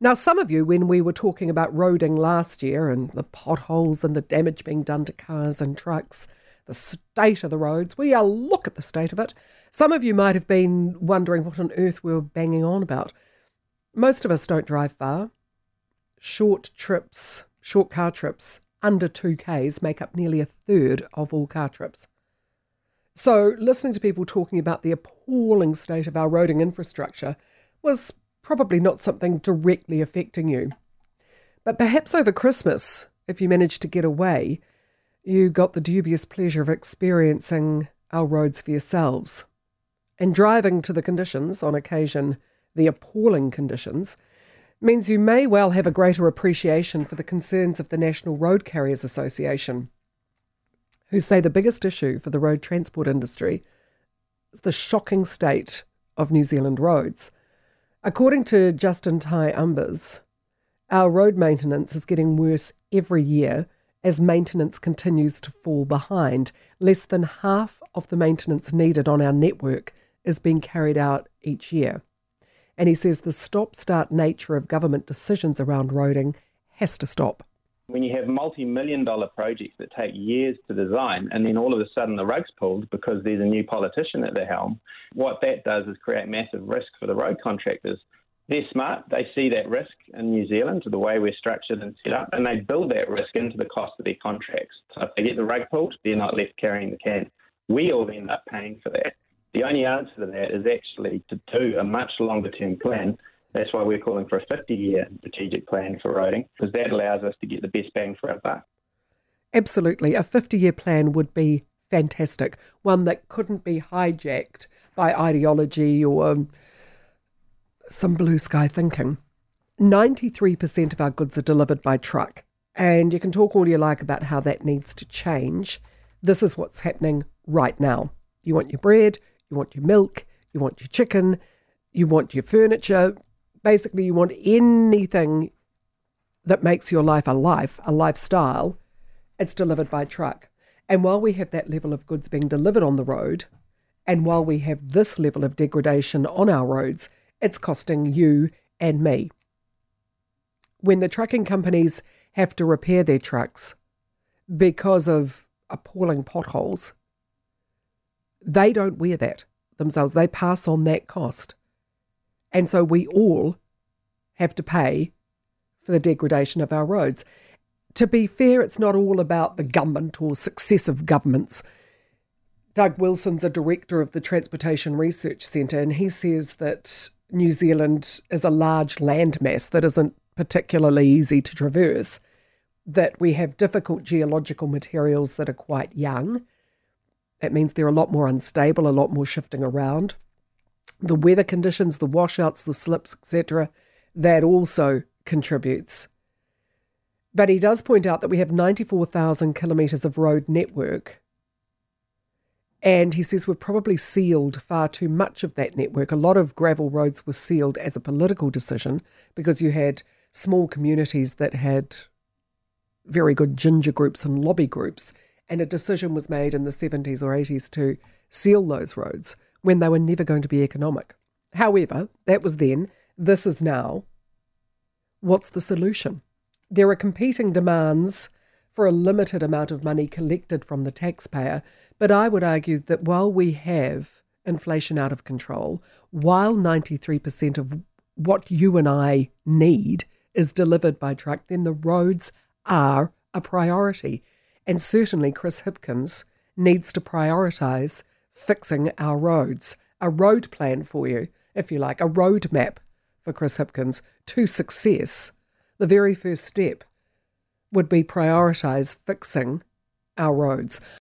Now, some of you, when we were talking about roading last year and the potholes and the damage being done to cars and trucks, the state of the roads, we all look at the state of it. Some of you might have been wondering what on earth we were banging on about. Most of us don't drive far. Short trips, short car trips under 2Ks make up nearly a third of all car trips. So, listening to people talking about the appalling state of our roading infrastructure was probably not something directly affecting you. But perhaps over Christmas, if you managed to get away, you got the dubious pleasure of experiencing our roads for yourselves. And driving to the conditions, on occasion the appalling conditions, means you may well have a greater appreciation for the concerns of the National Road Carriers Association who say the biggest issue for the road transport industry is the shocking state of New Zealand roads. According to Justin Tighe-Umbers, our road maintenance is getting worse every year as maintenance continues to fall behind. Less than half of the maintenance needed on our network is being carried out each year. And he says the stop start nature of government decisions around roading has to stop when you have multi-million dollar projects that take years to design and then all of a sudden the rug's pulled because there's a new politician at the helm, what that does is create massive risk for the road contractors. They're smart. They see that risk in New Zealand to the way we're structured and set up, and they build that risk into the cost of their contracts. So if they get the rug pulled, they're not left carrying the can. We all end up paying for that. The only answer to that is actually to do a much longer term plan that's why we're calling for a 50 year strategic plan for roading, because that allows us to get the best bang for our buck. Absolutely. A 50 year plan would be fantastic, one that couldn't be hijacked by ideology or um, some blue sky thinking. 93% of our goods are delivered by truck, and you can talk all you like about how that needs to change. This is what's happening right now. You want your bread, you want your milk, you want your chicken, you want your furniture, basically you want anything that makes your life a life, a lifestyle, it's delivered by truck. And while we have that level of goods being delivered on the road, and while we have this level of degradation on our roads, it's costing you and me. When the trucking companies have to repair their trucks because of appalling potholes, they don't wear that themselves. They pass on that cost. And so we all have to pay for the degradation of our roads. To be fair, it's not all about the government or successive governments. Doug Wilson's a director of the Transportation Research Centre, and he says that New Zealand is a large landmass that isn't particularly easy to traverse, that we have difficult geological materials that are quite young. That means they're a lot more unstable, a lot more shifting around the weather conditions, the washouts, the slips, etc., that also contributes. But he does point out that we have 94,000 kilometres of road network. And he says we've probably sealed far too much of that network. A lot of gravel roads were sealed as a political decision because you had small communities that had very good ginger groups and lobby groups. And a decision was made in the 70s or 80s to seal those roads when they were never going to be economic. However, that was then, this is now. What's the solution? There are competing demands for a limited amount of money collected from the taxpayer, but I would argue that while we have inflation out of control, while 93% of what you and I need is delivered by truck, then the roads are a priority. And certainly Chris Hipkins needs to prioritise fixing our roads. A road plan for you, if you like, a road map for Chris Hipkins to success. The very first step would be prioritise fixing our roads.